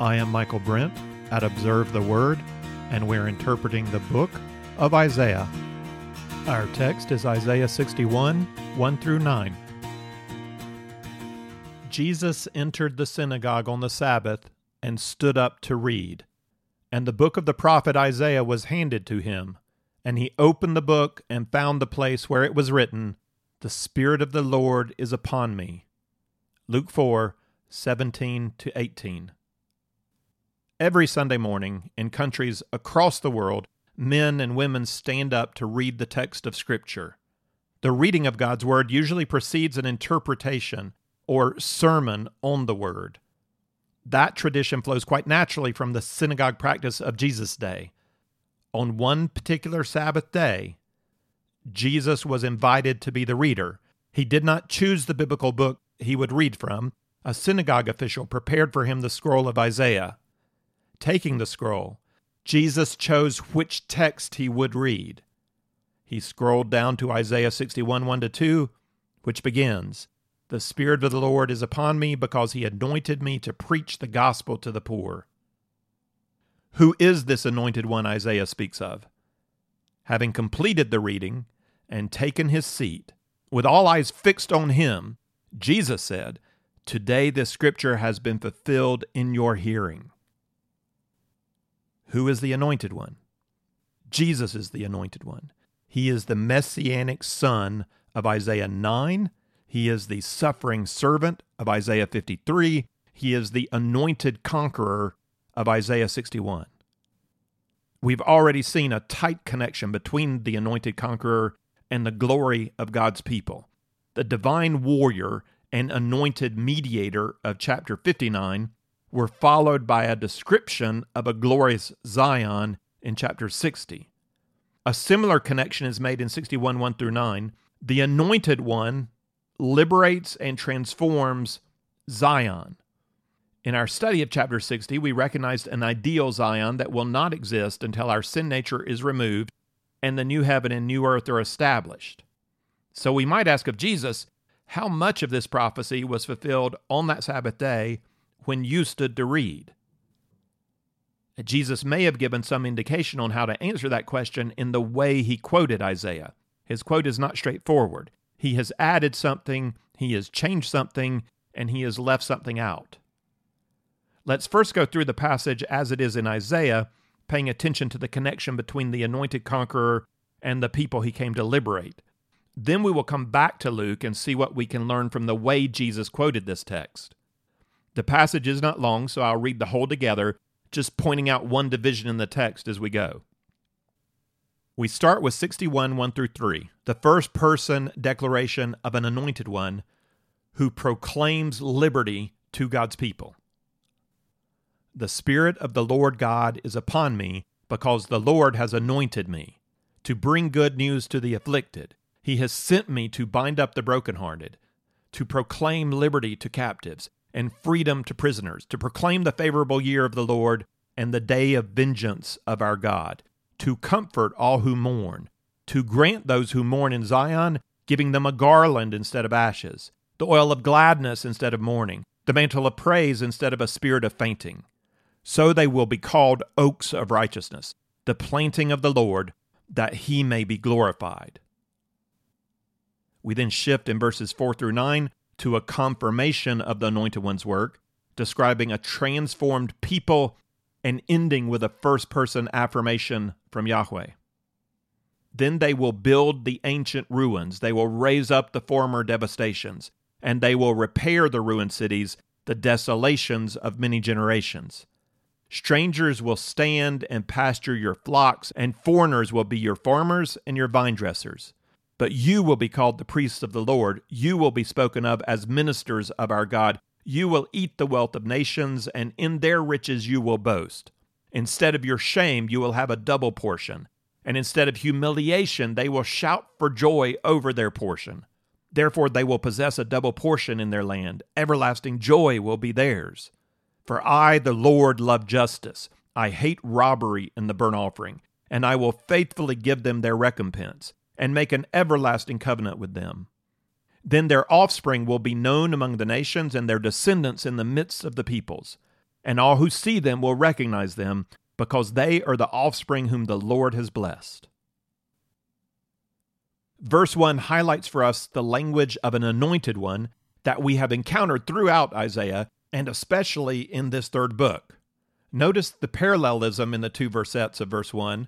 I am Michael Brent at Observe the Word, and we're interpreting the book of Isaiah. Our text is Isaiah 61 1 through 9. Jesus entered the synagogue on the Sabbath and stood up to read. And the book of the prophet Isaiah was handed to him. And he opened the book and found the place where it was written, The Spirit of the Lord is upon me. Luke 4 17 to 18. Every Sunday morning, in countries across the world, men and women stand up to read the text of Scripture. The reading of God's Word usually precedes an interpretation or sermon on the Word. That tradition flows quite naturally from the synagogue practice of Jesus' day. On one particular Sabbath day, Jesus was invited to be the reader. He did not choose the biblical book he would read from. A synagogue official prepared for him the scroll of Isaiah taking the scroll, Jesus chose which text he would read. He scrolled down to Isaiah 61 1 to 2, which begins The Spirit of the Lord is upon me because he anointed me to preach the gospel to the poor. Who is this anointed one Isaiah speaks of? Having completed the reading and taken his seat, with all eyes fixed on him, Jesus said, Today this scripture has been fulfilled in your hearing. Who is the anointed one? Jesus is the anointed one. He is the messianic son of Isaiah 9. He is the suffering servant of Isaiah 53. He is the anointed conqueror of Isaiah 61. We've already seen a tight connection between the anointed conqueror and the glory of God's people. The divine warrior and anointed mediator of chapter 59 were followed by a description of a glorious Zion in chapter 60. A similar connection is made in 61 1 through 9. The anointed one liberates and transforms Zion. In our study of chapter 60, we recognized an ideal Zion that will not exist until our sin nature is removed and the new heaven and new earth are established. So we might ask of Jesus, how much of this prophecy was fulfilled on that Sabbath day when you stood to read? Jesus may have given some indication on how to answer that question in the way he quoted Isaiah. His quote is not straightforward. He has added something, he has changed something, and he has left something out. Let's first go through the passage as it is in Isaiah, paying attention to the connection between the anointed conqueror and the people he came to liberate. Then we will come back to Luke and see what we can learn from the way Jesus quoted this text. The passage is not long, so I'll read the whole together, just pointing out one division in the text as we go. We start with 61 1 through 3, the first person declaration of an anointed one who proclaims liberty to God's people. The Spirit of the Lord God is upon me, because the Lord has anointed me to bring good news to the afflicted. He has sent me to bind up the brokenhearted, to proclaim liberty to captives and freedom to prisoners, to proclaim the favorable year of the Lord and the day of vengeance of our God, to comfort all who mourn, to grant those who mourn in Zion, giving them a garland instead of ashes, the oil of gladness instead of mourning, the mantle of praise instead of a spirit of fainting. So they will be called oaks of righteousness, the planting of the Lord, that he may be glorified. We then shift in verses 4 through 9 to a confirmation of the Anointed One's work, describing a transformed people and ending with a first person affirmation from Yahweh. Then they will build the ancient ruins, they will raise up the former devastations, and they will repair the ruined cities, the desolations of many generations. Strangers will stand and pasture your flocks, and foreigners will be your farmers and your vine dressers. But you will be called the priests of the Lord. You will be spoken of as ministers of our God. You will eat the wealth of nations, and in their riches you will boast. Instead of your shame, you will have a double portion. And instead of humiliation, they will shout for joy over their portion. Therefore, they will possess a double portion in their land. Everlasting joy will be theirs. For I, the Lord, love justice. I hate robbery in the burnt offering, and I will faithfully give them their recompense and make an everlasting covenant with them. Then their offspring will be known among the nations, and their descendants in the midst of the peoples. and all who see them will recognize them, because they are the offspring whom the Lord has blessed. Verse 1 highlights for us the language of an anointed one that we have encountered throughout Isaiah, and especially in this third book. Notice the parallelism in the two versets of verse 1.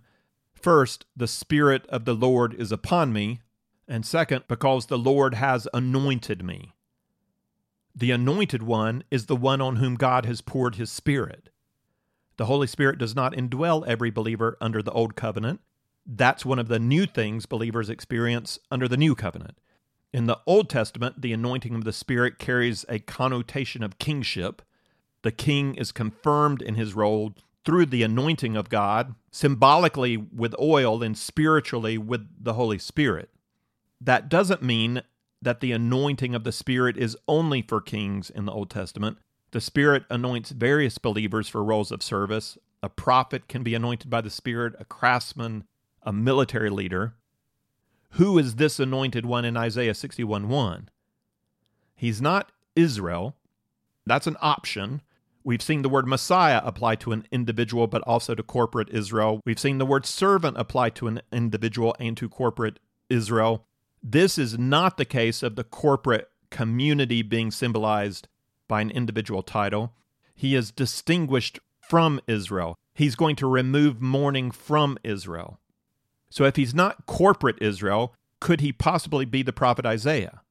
First, the Spirit of the Lord is upon me, and second, because the Lord has anointed me. The anointed one is the one on whom God has poured his Spirit. The Holy Spirit does not indwell every believer under the Old Covenant. That's one of the new things believers experience under the New Covenant. In the Old Testament, the anointing of the Spirit carries a connotation of kingship. The king is confirmed in his role through the anointing of God, symbolically with oil and spiritually with the Holy Spirit. That doesn't mean that the anointing of the Spirit is only for kings in the Old Testament. The Spirit anoints various believers for roles of service. A prophet can be anointed by the Spirit, a craftsman, a military leader. Who is this anointed one in Isaiah 61 1? He's not Israel. That's an option. We've seen the word Messiah apply to an individual, but also to corporate Israel. We've seen the word servant apply to an individual and to corporate Israel. This is not the case of the corporate community being symbolized by an individual title. He is distinguished from Israel. He's going to remove mourning from Israel. So if he's not corporate Israel, could he possibly be the prophet Isaiah?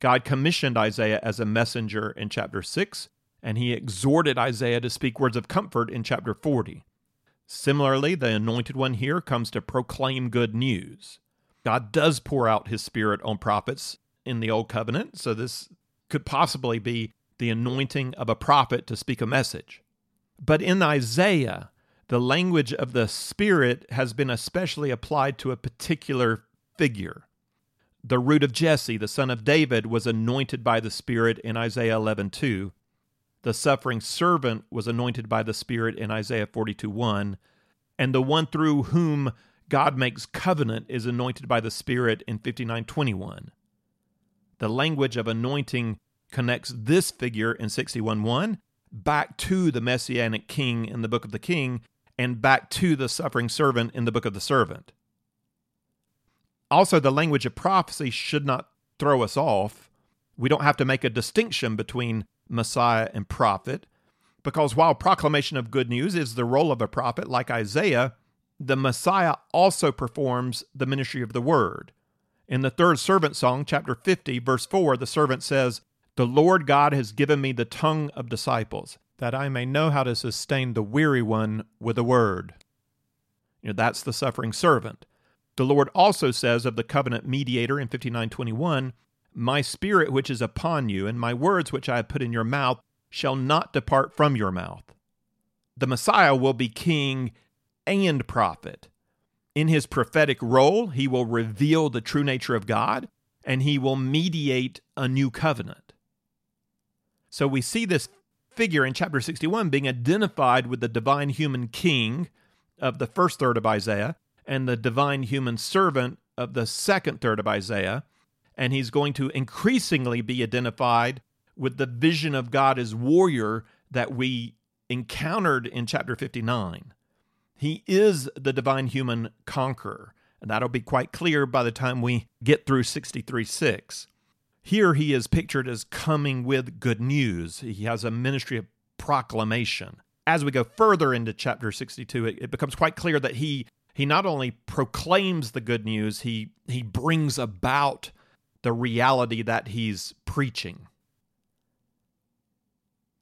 God commissioned Isaiah as a messenger in chapter 6, and he exhorted Isaiah to speak words of comfort in chapter 40. Similarly, the anointed one here comes to proclaim good news. God does pour out his spirit on prophets in the old covenant, so this could possibly be the anointing of a prophet to speak a message. But in Isaiah, the language of the spirit has been especially applied to a particular figure. The root of Jesse, the son of David, was anointed by the Spirit in Isaiah 11:2. The suffering servant was anointed by the Spirit in Isaiah 42:1, and the one through whom God makes covenant is anointed by the Spirit in 59:21. The language of anointing connects this figure in 61:1 back to the messianic king in the book of the king and back to the suffering servant in the book of the servant. Also, the language of prophecy should not throw us off. We don't have to make a distinction between Messiah and prophet, because while proclamation of good news is the role of a prophet like Isaiah, the Messiah also performs the ministry of the word. In the third servant song, chapter 50, verse 4, the servant says, The Lord God has given me the tongue of disciples, that I may know how to sustain the weary one with a word. You know, that's the suffering servant. The Lord also says of the covenant mediator in 5921, My spirit which is upon you, and my words which I have put in your mouth, shall not depart from your mouth. The Messiah will be king and prophet. In his prophetic role, he will reveal the true nature of God and he will mediate a new covenant. So we see this figure in chapter 61 being identified with the divine human king of the first third of Isaiah and the divine human servant of the second third of Isaiah. And he's going to increasingly be identified with the vision of God as warrior that we encountered in chapter 59. He is the divine human conqueror, and that'll be quite clear by the time we get through 63 6. Here he is pictured as coming with good news. He has a ministry of proclamation. As we go further into chapter 62, it, it becomes quite clear that he he not only proclaims the good news, he he brings about the reality that he's preaching.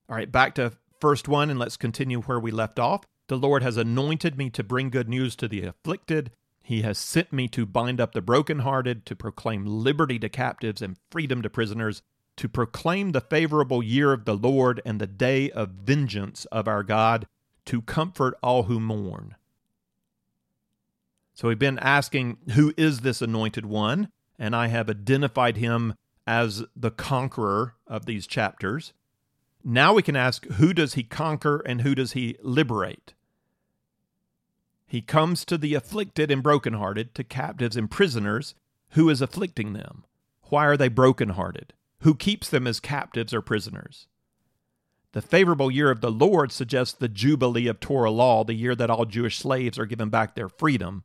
All right, back to first one and let's continue where we left off. The Lord has anointed me to bring good news to the afflicted. He has sent me to bind up the brokenhearted, to proclaim liberty to captives and freedom to prisoners, to proclaim the favorable year of the Lord and the day of vengeance of our God, to comfort all who mourn. So we've been asking, who is this anointed one? And I have identified him as the conqueror of these chapters. Now we can ask who does he conquer and who does he liberate? He comes to the afflicted and brokenhearted, to captives and prisoners. Who is afflicting them? Why are they brokenhearted? Who keeps them as captives or prisoners? The favorable year of the Lord suggests the Jubilee of Torah law, the year that all Jewish slaves are given back their freedom.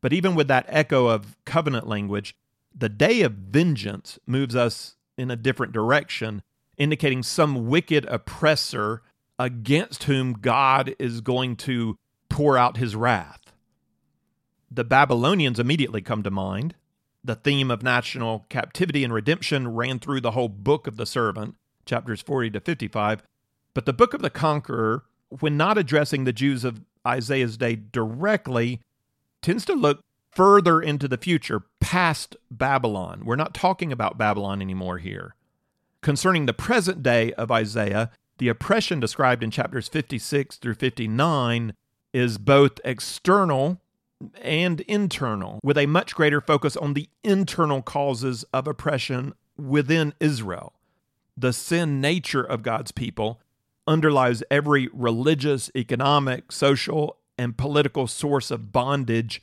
But even with that echo of covenant language, the day of vengeance moves us in a different direction, indicating some wicked oppressor against whom God is going to pour out his wrath. The Babylonians immediately come to mind. The theme of national captivity and redemption ran through the whole book of the servant, chapters 40 to 55. But the book of the conqueror, when not addressing the Jews of Isaiah's day directly, tends to look further into the future, past Babylon. We're not talking about Babylon anymore here. Concerning the present day of Isaiah, the oppression described in chapters 56 through 59 is both external and internal, with a much greater focus on the internal causes of oppression within Israel the sin nature of God's people underlies every religious, economic, social, and political source of bondage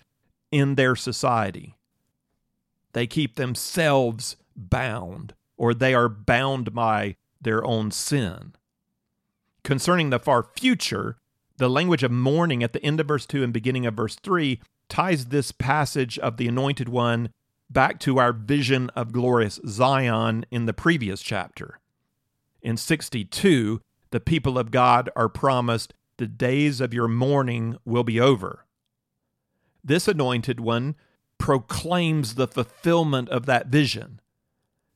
in their society. They keep themselves bound, or they are bound by their own sin. Concerning the far future, the language of mourning at the end of verse 2 and beginning of verse 3 ties this passage of the Anointed One back to our vision of glorious Zion in the previous chapter. In 62, the people of God are promised, The days of your mourning will be over. This anointed one proclaims the fulfillment of that vision.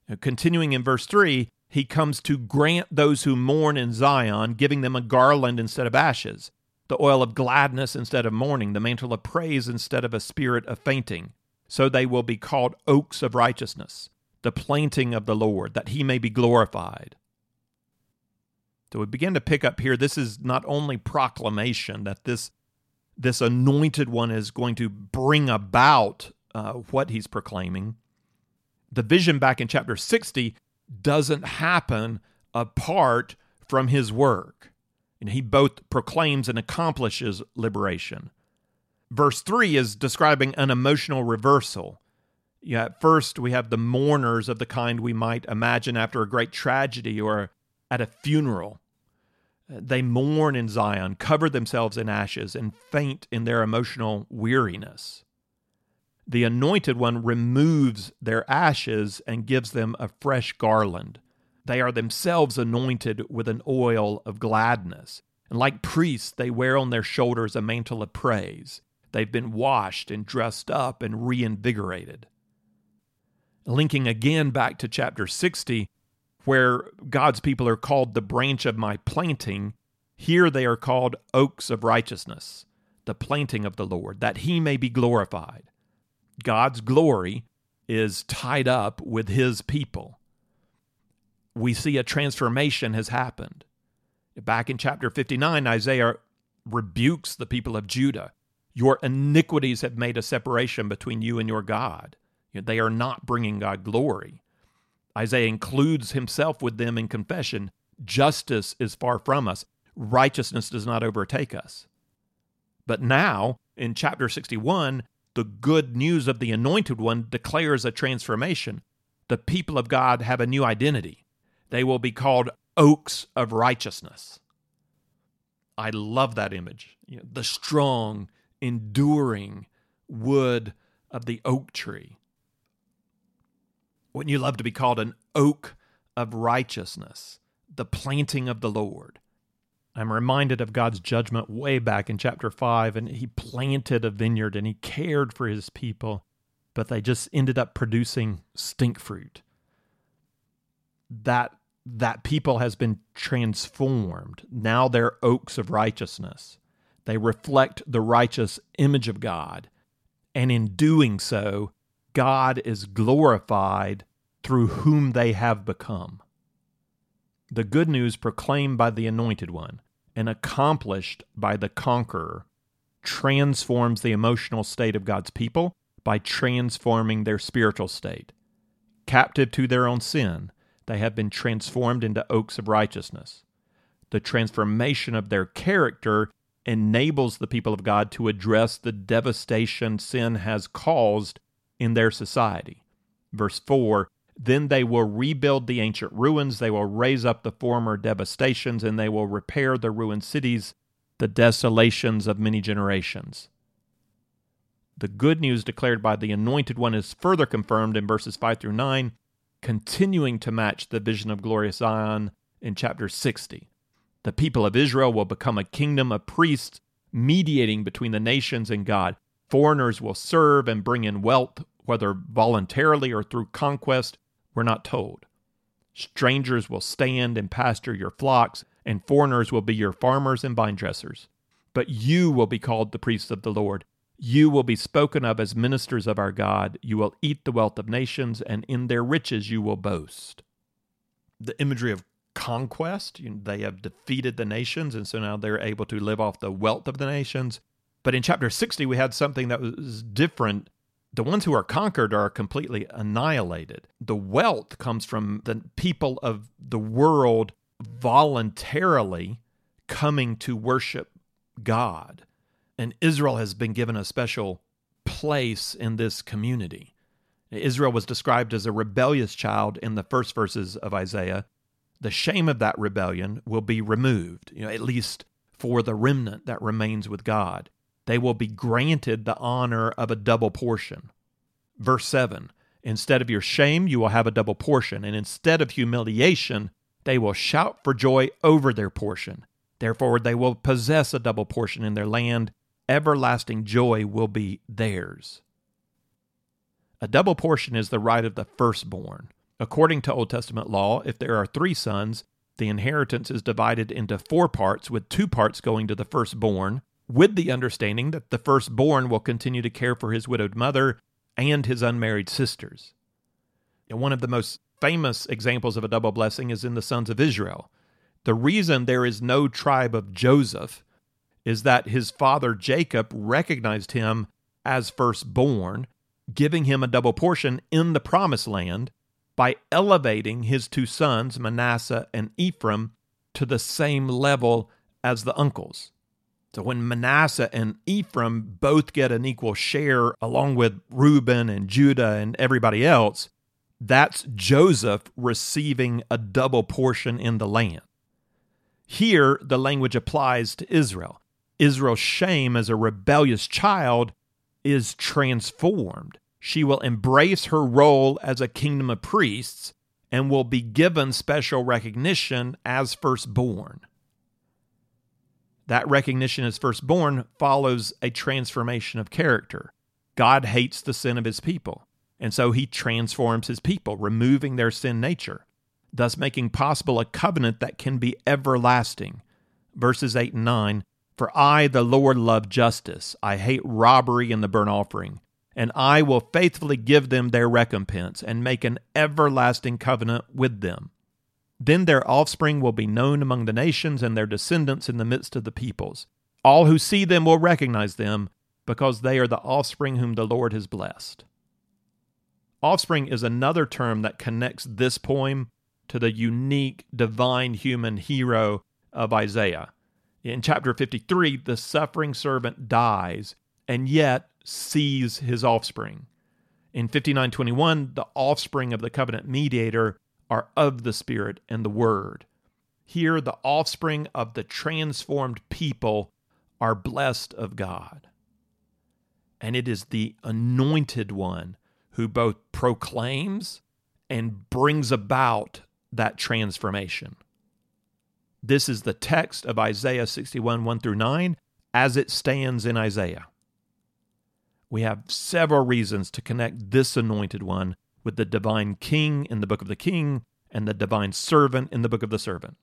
Now, continuing in verse 3, he comes to grant those who mourn in Zion, giving them a garland instead of ashes, the oil of gladness instead of mourning, the mantle of praise instead of a spirit of fainting. So they will be called oaks of righteousness, the planting of the Lord, that he may be glorified. So we begin to pick up here. This is not only proclamation that this this anointed one is going to bring about uh, what he's proclaiming. The vision back in chapter 60 doesn't happen apart from his work. And he both proclaims and accomplishes liberation. Verse 3 is describing an emotional reversal. Yeah, at first, we have the mourners of the kind we might imagine after a great tragedy or at a funeral. Uh, they mourn in Zion, cover themselves in ashes, and faint in their emotional weariness. The anointed one removes their ashes and gives them a fresh garland. They are themselves anointed with an oil of gladness. And like priests, they wear on their shoulders a mantle of praise. They've been washed and dressed up and reinvigorated. Linking again back to chapter 60, where God's people are called the branch of my planting, here they are called oaks of righteousness, the planting of the Lord, that he may be glorified. God's glory is tied up with his people. We see a transformation has happened. Back in chapter 59, Isaiah rebukes the people of Judah. Your iniquities have made a separation between you and your God. They are not bringing God glory. Isaiah includes himself with them in confession. Justice is far from us, righteousness does not overtake us. But now, in chapter 61, the good news of the Anointed One declares a transformation. The people of God have a new identity. They will be called oaks of righteousness. I love that image. You know, the strong, enduring wood of the oak tree. Wouldn't you love to be called an oak of righteousness, the planting of the Lord? I'm reminded of God's judgment way back in chapter 5, and He planted a vineyard and He cared for His people, but they just ended up producing stink fruit. That, that people has been transformed. Now they're oaks of righteousness. They reflect the righteous image of God. And in doing so, God is glorified through whom they have become. The good news proclaimed by the Anointed One and accomplished by the Conqueror transforms the emotional state of God's people by transforming their spiritual state. Captive to their own sin, they have been transformed into oaks of righteousness. The transformation of their character enables the people of God to address the devastation sin has caused in their society. Verse 4 Then they will rebuild the ancient ruins, they will raise up the former devastations, and they will repair the ruined cities, the desolations of many generations. The good news declared by the Anointed One is further confirmed in verses 5 through 9, continuing to match the vision of glorious Zion in chapter 60. The people of Israel will become a kingdom of priests mediating between the nations and God. Foreigners will serve and bring in wealth, whether voluntarily or through conquest. We're not told. Strangers will stand and pasture your flocks, and foreigners will be your farmers and vine dressers. But you will be called the priests of the Lord. You will be spoken of as ministers of our God. You will eat the wealth of nations, and in their riches you will boast. The imagery of conquest, you know, they have defeated the nations, and so now they're able to live off the wealth of the nations. But in chapter 60, we had something that was different the ones who are conquered are completely annihilated. The wealth comes from the people of the world voluntarily coming to worship God. And Israel has been given a special place in this community. Israel was described as a rebellious child in the first verses of Isaiah. The shame of that rebellion will be removed, you know, at least for the remnant that remains with God they will be granted the honor of a double portion. Verse 7 Instead of your shame, you will have a double portion, and instead of humiliation, they will shout for joy over their portion. Therefore, they will possess a double portion in their land. Everlasting joy will be theirs. A double portion is the right of the firstborn. According to Old Testament law, if there are three sons, the inheritance is divided into four parts, with two parts going to the firstborn, with the understanding that the firstborn will continue to care for his widowed mother and his unmarried sisters. And one of the most famous examples of a double blessing is in the sons of Israel. The reason there is no tribe of Joseph is that his father Jacob recognized him as firstborn, giving him a double portion in the promised land by elevating his two sons, Manasseh and Ephraim, to the same level as the uncles. So when Manasseh and Ephraim both get an equal share, along with Reuben and Judah and everybody else, that's Joseph receiving a double portion in the land. Here, the language applies to Israel. Israel's shame as a rebellious child is transformed. She will embrace her role as a kingdom of priests and will be given special recognition as firstborn. That recognition as firstborn follows a transformation of character. God hates the sin of his people, and so he transforms his people, removing their sin nature, thus making possible a covenant that can be everlasting. Verses 8 and 9 For I, the Lord, love justice. I hate robbery and the burnt offering. And I will faithfully give them their recompense and make an everlasting covenant with them. Then their offspring will be known among the nations and their descendants in the midst of the peoples. All who see them will recognize them because they are the offspring whom the Lord has blessed. Offspring is another term that connects this poem to the unique divine human hero of Isaiah. In chapter 53, the suffering servant dies and yet sees his offspring. In 5921, the offspring of the covenant mediator are of the Spirit and the Word. Here, the offspring of the transformed people are blessed of God. And it is the anointed one who both proclaims and brings about that transformation. This is the text of Isaiah 61 1 through 9 as it stands in Isaiah. We have several reasons to connect this anointed one with the divine king in the book of the king and the divine servant in the book of the servant.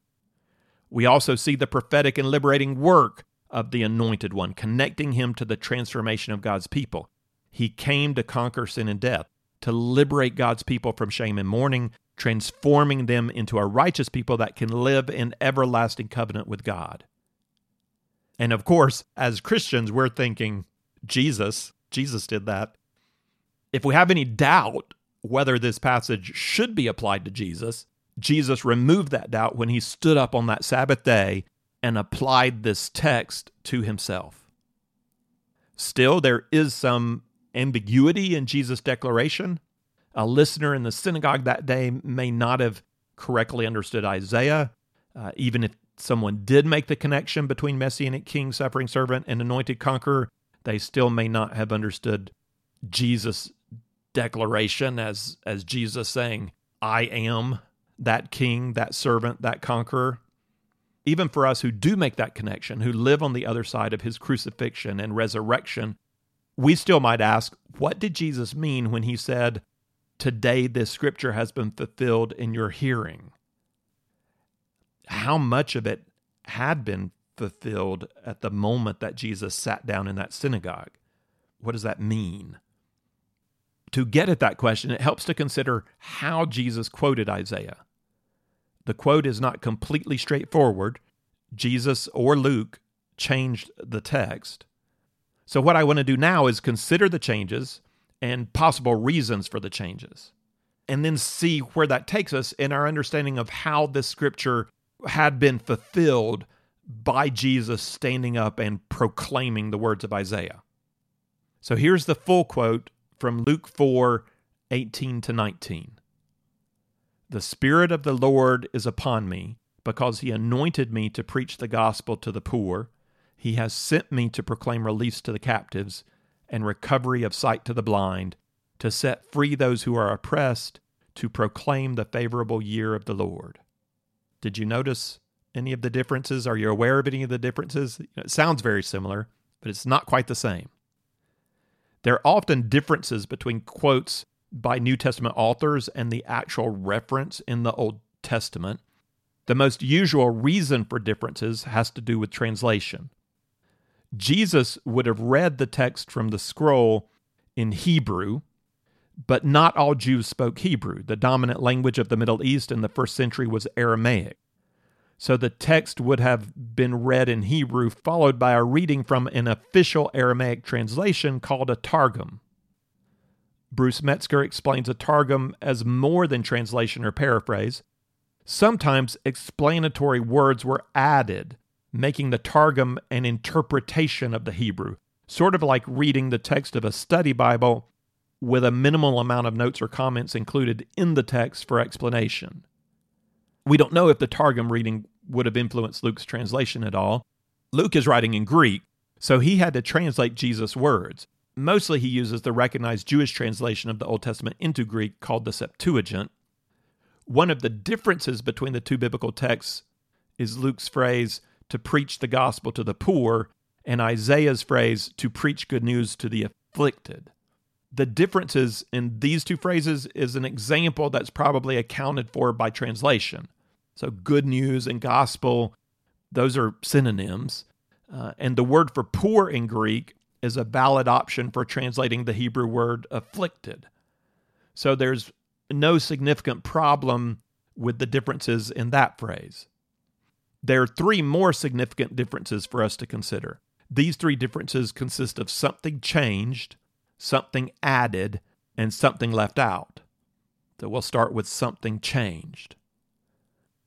We also see the prophetic and liberating work of the anointed one, connecting him to the transformation of God's people. He came to conquer sin and death, to liberate God's people from shame and mourning, transforming them into a righteous people that can live in everlasting covenant with God. And of course, as Christians, we're thinking, Jesus, Jesus did that. If we have any doubt whether this passage should be applied to Jesus, Jesus removed that doubt when he stood up on that Sabbath day and applied this text to himself. Still, there is some ambiguity in Jesus' declaration. A listener in the synagogue that day may not have correctly understood Isaiah, uh, even if someone did make the connection between messianic king, suffering servant, and anointed conqueror, they still may not have understood Jesus' declaration as as Jesus saying, "I am that king, that servant, that conqueror." Even for us who do make that connection, who live on the other side of his crucifixion and resurrection, we still might ask, what did Jesus mean when he said, Today this scripture has been fulfilled in your hearing? How much of it had been fulfilled at the moment that Jesus sat down in that synagogue? What does that mean? To get at that question, it helps to consider how Jesus quoted Isaiah. The quote is not completely straightforward. Jesus or Luke changed the text. So, what I want to do now is consider the changes and possible reasons for the changes, and then see where that takes us in our understanding of how this scripture had been fulfilled by Jesus standing up and proclaiming the words of Isaiah. So, here's the full quote from Luke 4 18 to 19. The Spirit of the Lord is upon me, because he anointed me to preach the gospel to the poor. He has sent me to proclaim release to the captives and recovery of sight to the blind, to set free those who are oppressed, to proclaim the favorable year of the Lord. Did you notice any of the differences? Are you aware of any of the differences? It sounds very similar, but it's not quite the same. There are often differences between quotes by New Testament authors and the actual reference in the Old Testament. The most usual reason for differences has to do with translation. Jesus would have read the text from the scroll in Hebrew, but not all Jews spoke Hebrew. The dominant language of the Middle East in the first century was Aramaic. So the text would have been read in Hebrew, followed by a reading from an official Aramaic translation called a Targum. Bruce Metzger explains a Targum as more than translation or paraphrase. Sometimes explanatory words were added, making the Targum an interpretation of the Hebrew, sort of like reading the text of a study Bible with a minimal amount of notes or comments included in the text for explanation. We don't know if the Targum reading would have influenced Luke's translation at all. Luke is writing in Greek, so he had to translate Jesus' words. Mostly he uses the recognized Jewish translation of the Old Testament into Greek called the Septuagint. One of the differences between the two biblical texts is Luke's phrase, to preach the gospel to the poor, and Isaiah's phrase, to preach good news to the afflicted. The differences in these two phrases is an example that's probably accounted for by translation. So, good news and gospel, those are synonyms. Uh, and the word for poor in Greek is a valid option for translating the Hebrew word afflicted. So there's no significant problem with the differences in that phrase. There are three more significant differences for us to consider. These three differences consist of something changed, something added, and something left out. So we'll start with something changed.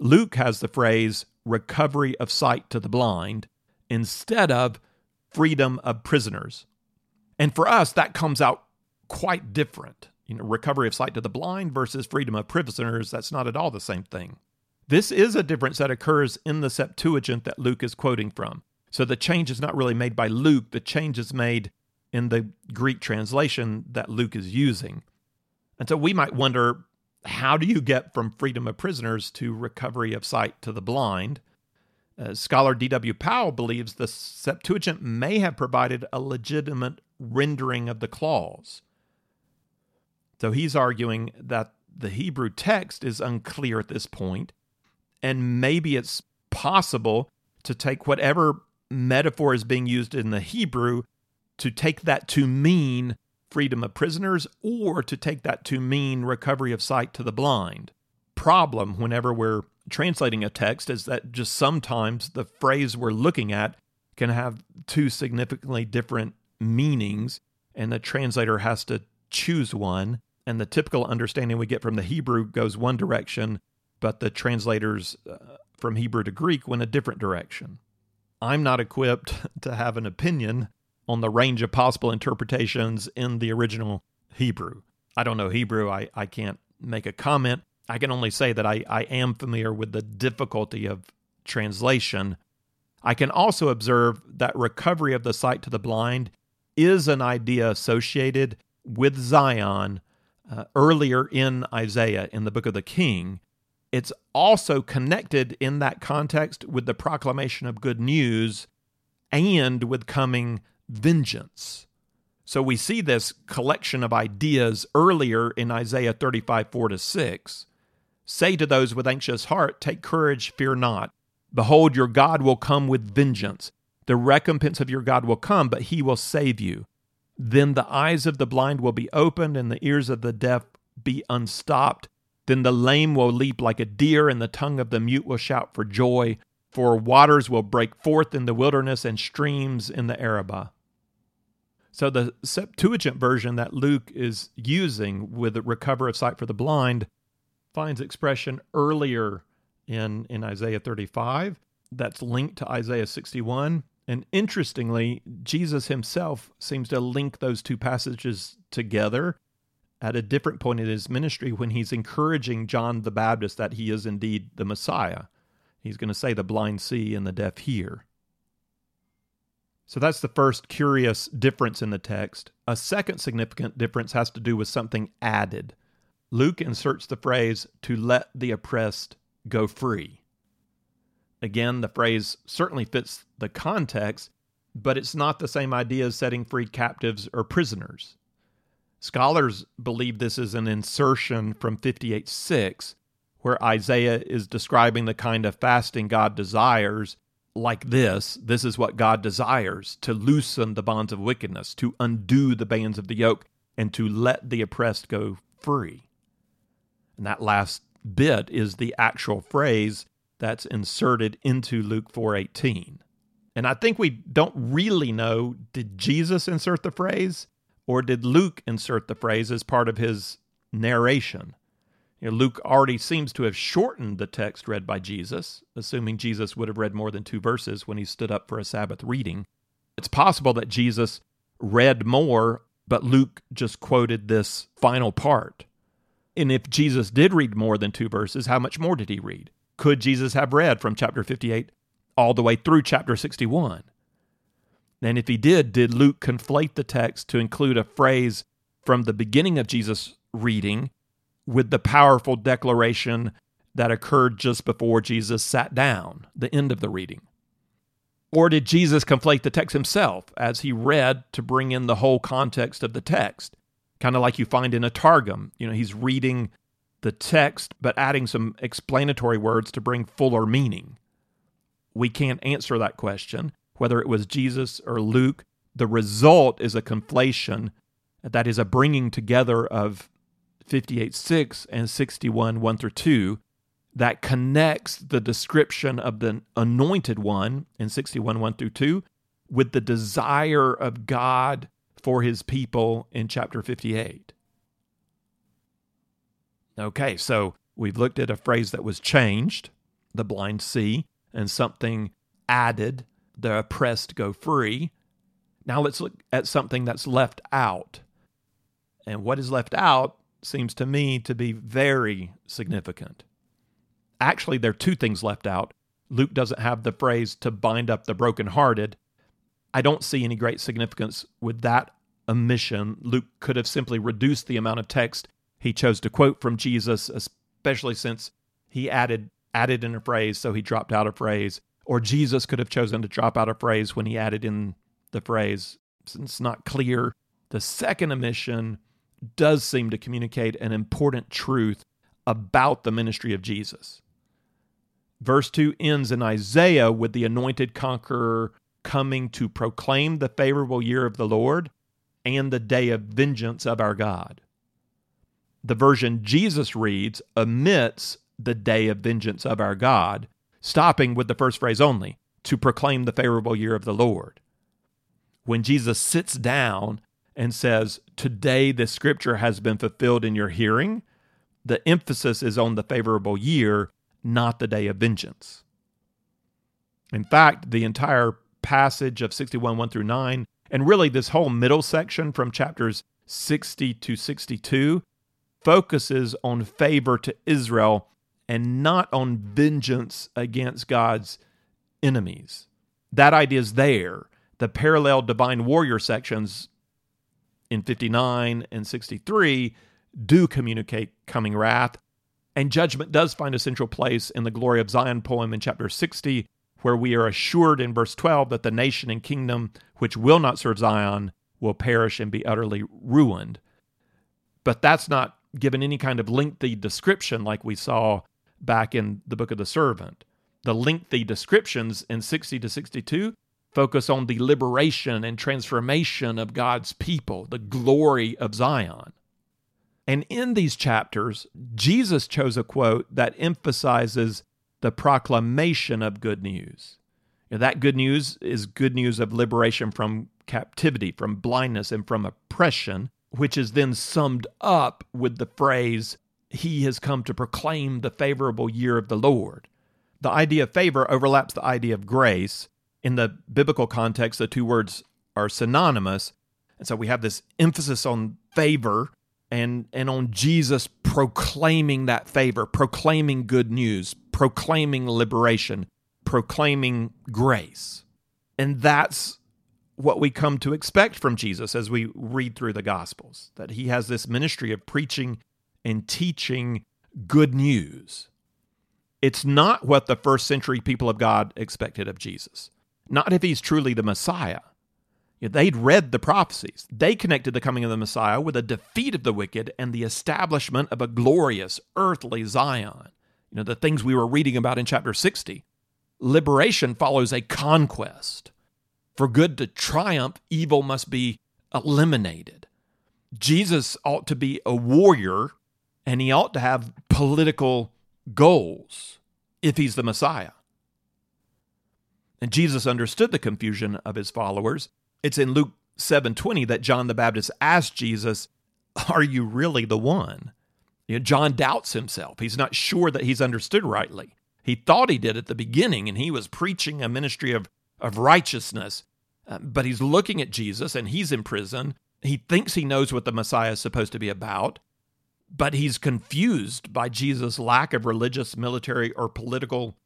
Luke has the phrase recovery of sight to the blind instead of freedom of prisoners. And for us, that comes out quite different. You know, recovery of sight to the blind versus freedom of prisoners, that's not at all the same thing. This is a difference that occurs in the Septuagint that Luke is quoting from. So the change is not really made by Luke, the change is made in the Greek translation that Luke is using. And so we might wonder how do you get from freedom of prisoners to recovery of sight to the blind? Uh, scholar D.W. Pao believes the Septuagint may have provided a legitimate rendering of the clause. So he's arguing that the Hebrew text is unclear at this point, and maybe it's possible to take whatever metaphor is being used in the Hebrew to take that to mean freedom of prisoners or to take that to mean recovery of sight to the blind. Problem whenever we're translating a text is that just sometimes the phrase we're looking at can have two significantly different meanings, and the translator has to choose one. And the typical understanding we get from the Hebrew goes one direction, but the translators uh, from Hebrew to Greek went a different direction. I'm not equipped to have an opinion on the range of possible interpretations in the original Hebrew. I don't know Hebrew. I, I can't make a comment. I can only say that I, I am familiar with the difficulty of translation. I can also observe that recovery of the sight to the blind is an idea associated with Zion uh, earlier in Isaiah in the book of the King. It's also connected in that context with the proclamation of good news and with coming vengeance. So we see this collection of ideas earlier in Isaiah 35, 4 to 6. Say to those with anxious heart, Take courage, fear not. Behold, your God will come with vengeance. The recompense of your God will come, but he will save you. Then the eyes of the blind will be opened, and the ears of the deaf be unstopped. Then the lame will leap like a deer, and the tongue of the mute will shout for joy. For waters will break forth in the wilderness, and streams in the Arabah. So the Septuagint version that Luke is using with the recover of sight for the blind finds expression earlier in, in Isaiah 35 that's linked to Isaiah 61. And interestingly, Jesus himself seems to link those two passages together at a different point in his ministry when he's encouraging John the Baptist that he is indeed the Messiah. He's going to say, The blind see and the deaf hear. So that's the first curious difference in the text. A second significant difference has to do with something added. Luke inserts the phrase, to let the oppressed go free. Again, the phrase certainly fits the context, but it's not the same idea as setting free captives or prisoners. Scholars believe this is an insertion from 58 6, where Isaiah is describing the kind of fasting God desires like this, this is what God desires to loosen the bonds of wickedness, to undo the bands of the yoke, and to let the oppressed go free. And that last bit is the actual phrase that's inserted into Luke 4:18. And I think we don't really know did Jesus insert the phrase or did Luke insert the phrase as part of his narration? You know, Luke already seems to have shortened the text read by Jesus, assuming Jesus would have read more than two verses when he stood up for a Sabbath reading. It's possible that Jesus read more, but Luke just quoted this final part. And if Jesus did read more than two verses, how much more did he read? Could Jesus have read from chapter 58 all the way through chapter 61? And if he did, did Luke conflate the text to include a phrase from the beginning of Jesus' reading with the powerful declaration that occurred just before Jesus sat down, the end of the reading? Or did Jesus conflate the text himself as he read to bring in the whole context of the text? Kind of like you find in a Targum. You know, he's reading the text but adding some explanatory words to bring fuller meaning. We can't answer that question, whether it was Jesus or Luke. The result is a conflation that is a bringing together of 58 6 and 61 1 through 2 that connects the description of the anointed one in 61 1 through 2 with the desire of God for his people in chapter 58. Okay, so we've looked at a phrase that was changed, the blind see, and something added, the oppressed go free. Now let's look at something that's left out. And what is left out seems to me to be very significant. Actually, there are two things left out. Luke doesn't have the phrase to bind up the brokenhearted. I don't see any great significance with that omission. Luke could have simply reduced the amount of text he chose to quote from Jesus, especially since he added added in a phrase, so he dropped out a phrase. Or Jesus could have chosen to drop out a phrase when he added in the phrase. Since it's not clear. The second omission does seem to communicate an important truth about the ministry of Jesus. Verse 2 ends in Isaiah with the anointed conqueror coming to proclaim the favorable year of the Lord and the day of vengeance of our God. The version Jesus reads omits the day of vengeance of our God, stopping with the first phrase only to proclaim the favorable year of the Lord. When Jesus sits down and says, Today the scripture has been fulfilled in your hearing, the emphasis is on the favorable year, not the day of vengeance. In fact, the entire passage of 61 1 through 9, and really this whole middle section from chapters 60 to 62 focuses on favor to Israel and not on vengeance against God's enemies. That idea is there. The parallel divine warrior sections in 59 and 63 do communicate coming wrath, and judgment does find a central place in the Glory of Zion poem in chapter 60, where we are assured in verse 12 that the nation and kingdom which will not serve Zion will perish and be utterly ruined. But that's not given any kind of lengthy description like we saw back in the book of the servant. The lengthy descriptions in 60 to 62 focus on the liberation and transformation of God's people, the glory of Zion. And in these chapters, Jesus chose a quote that emphasizes the proclamation of good news. that good news is good news of liberation from captivity, from blindness, and from oppression, which is then summed up with the phrase, He has come to proclaim the favorable year of the Lord. The idea of favor overlaps the idea of grace. In the biblical context, the two words are synonymous. And so we have this emphasis on favor and, and on Jesus proclaiming that favor, proclaiming good news, proclaiming liberation, proclaiming grace. And that's what we come to expect from Jesus as we read through the Gospels that he has this ministry of preaching and teaching good news. It's not what the first century people of God expected of Jesus, not if he's truly the Messiah. They'd read the prophecies. They connected the coming of the Messiah with a defeat of the wicked and the establishment of a glorious earthly Zion. You know, the things we were reading about in chapter 60. Liberation follows a conquest. For good to triumph, evil must be eliminated. Jesus ought to be a warrior and he ought to have political goals if he's the Messiah. And Jesus understood the confusion of his followers. It's in Luke 7:20 that John the Baptist asked Jesus, "Are you really the one?" You know, John doubts himself. He's not sure that he's understood rightly. He thought he did at the beginning, and he was preaching a ministry of, of righteousness. Uh, but he's looking at Jesus, and he's in prison. He thinks he knows what the Messiah is supposed to be about but he's confused by Jesus' lack of religious, military, or political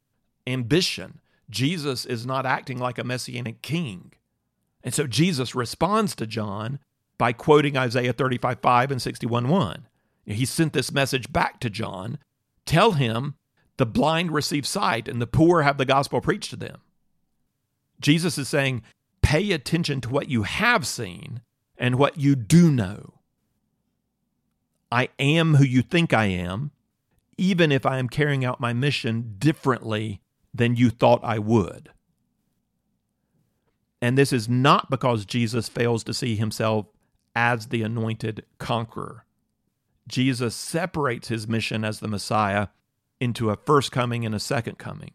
ambition. Jesus is not acting like a messianic king. And so Jesus responds to John by quoting Isaiah 35 5 and 61 1. He sent this message back to John Tell him the blind receive sight and the poor have the gospel preached to them. Jesus is saying, pay attention to what you have seen and what you do know. I am who you think I am, even if I am carrying out my mission differently than you thought I would. And this is not because Jesus fails to see himself as the anointed conqueror. Jesus separates his mission as the Messiah into a first coming and a second coming.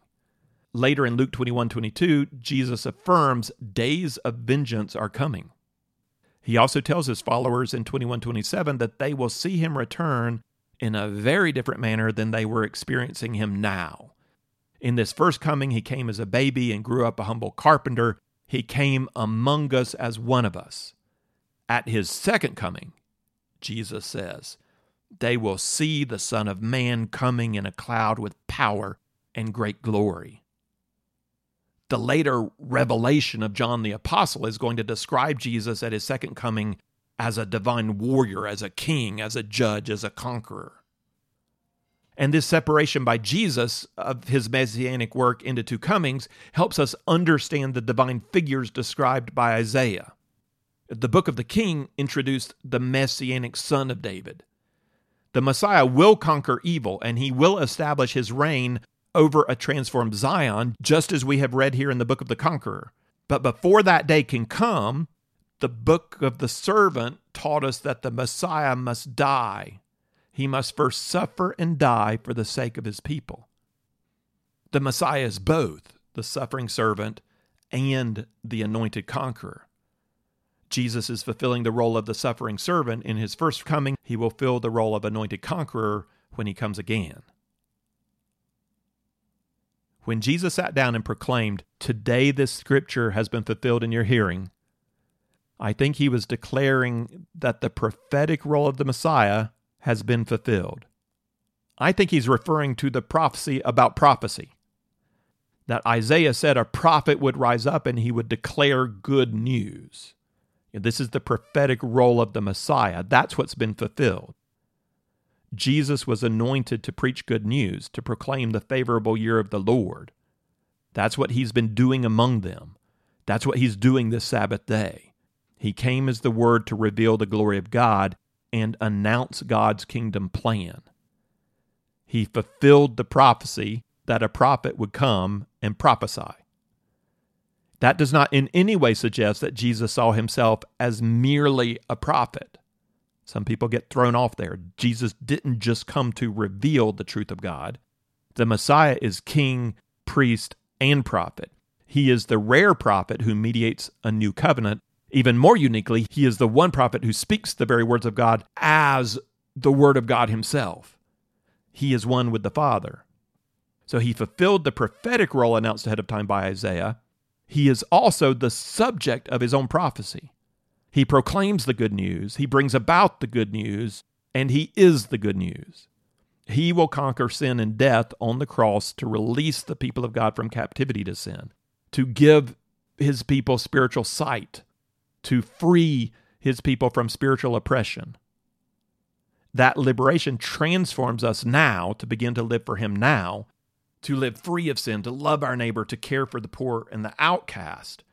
Later in Luke 21 22, Jesus affirms days of vengeance are coming. He also tells his followers in 2127 that they will see him return in a very different manner than they were experiencing him now. In this first coming, he came as a baby and grew up a humble carpenter. He came among us as one of us. At his second coming, Jesus says, they will see the Son of Man coming in a cloud with power and great glory the later revelation of John the Apostle is going to describe Jesus at his second coming as a divine warrior, as a king, as a judge, as a conqueror. And this separation by Jesus of his messianic work into two comings helps us understand the divine figures described by Isaiah. The book of the King introduced the messianic son of David. The Messiah will conquer evil and he will establish his reign over a transformed Zion, just as we have read here in the book of the Conqueror. But before that day can come, the book of the servant taught us that the Messiah must die. He must first suffer and die for the sake of his people. The Messiah is both the suffering servant and the anointed conqueror. Jesus is fulfilling the role of the suffering servant in his first coming. He will fill the role of anointed conqueror when he comes again. When Jesus sat down and proclaimed, Today this scripture has been fulfilled in your hearing, I think he was declaring that the prophetic role of the Messiah has been fulfilled. I think he's referring to the prophecy about prophecy. That Isaiah said a prophet would rise up and he would declare good news. This is the prophetic role of the Messiah. That's what's been fulfilled. Jesus was anointed to preach good news, to proclaim the favorable year of the Lord. That's what he's been doing among them. That's what he's doing this Sabbath day. He came as the Word to reveal the glory of God and announce God's kingdom plan. He fulfilled the prophecy that a prophet would come and prophesy. That does not in any way suggest that Jesus saw himself as merely a prophet. Some people get thrown off there. Jesus didn't just come to reveal the truth of God. The Messiah is king, priest, and prophet. He is the rare prophet who mediates a new covenant. Even more uniquely, he is the one prophet who speaks the very words of God as the Word of God himself. He is one with the Father. So he fulfilled the prophetic role announced ahead of time by Isaiah. He is also the subject of his own prophecy. He proclaims the good news, he brings about the good news, and he is the good news. He will conquer sin and death on the cross to release the people of God from captivity to sin, to give his people spiritual sight, to free his people from spiritual oppression. That liberation transforms us now to begin to live for him now, to live free of sin, to love our neighbor, to care for the poor and the outcast.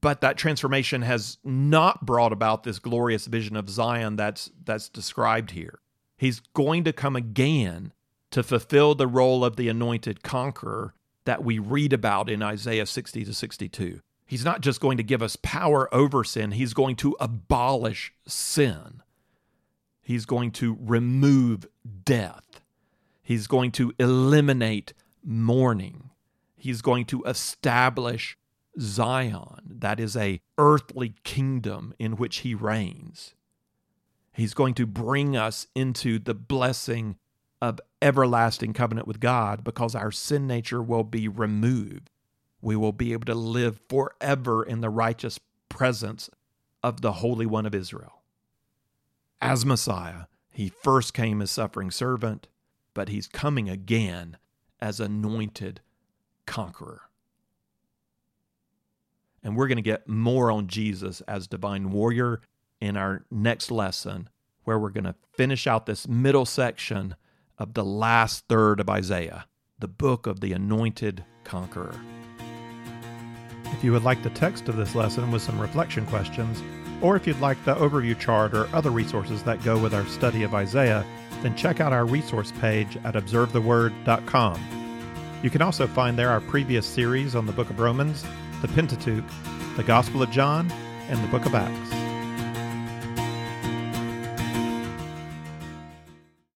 But that transformation has not brought about this glorious vision of Zion that's that's described here. He's going to come again to fulfill the role of the anointed conqueror that we read about in Isaiah 60 to 62. He's not just going to give us power over sin, he's going to abolish sin. He's going to remove death. He's going to eliminate mourning. He's going to establish Zion. That is a earthly kingdom in which he reigns. He's going to bring us into the blessing of everlasting covenant with God because our sin nature will be removed. We will be able to live forever in the righteous presence of the Holy One of Israel. As Messiah, he first came as suffering servant, but he's coming again as anointed conqueror. And we're going to get more on Jesus as divine warrior in our next lesson, where we're going to finish out this middle section of the last third of Isaiah, the book of the anointed conqueror. If you would like the text of this lesson with some reflection questions, or if you'd like the overview chart or other resources that go with our study of Isaiah, then check out our resource page at observetheword.com. You can also find there our previous series on the book of Romans, the Pentateuch, the Gospel of John, and the book of Acts.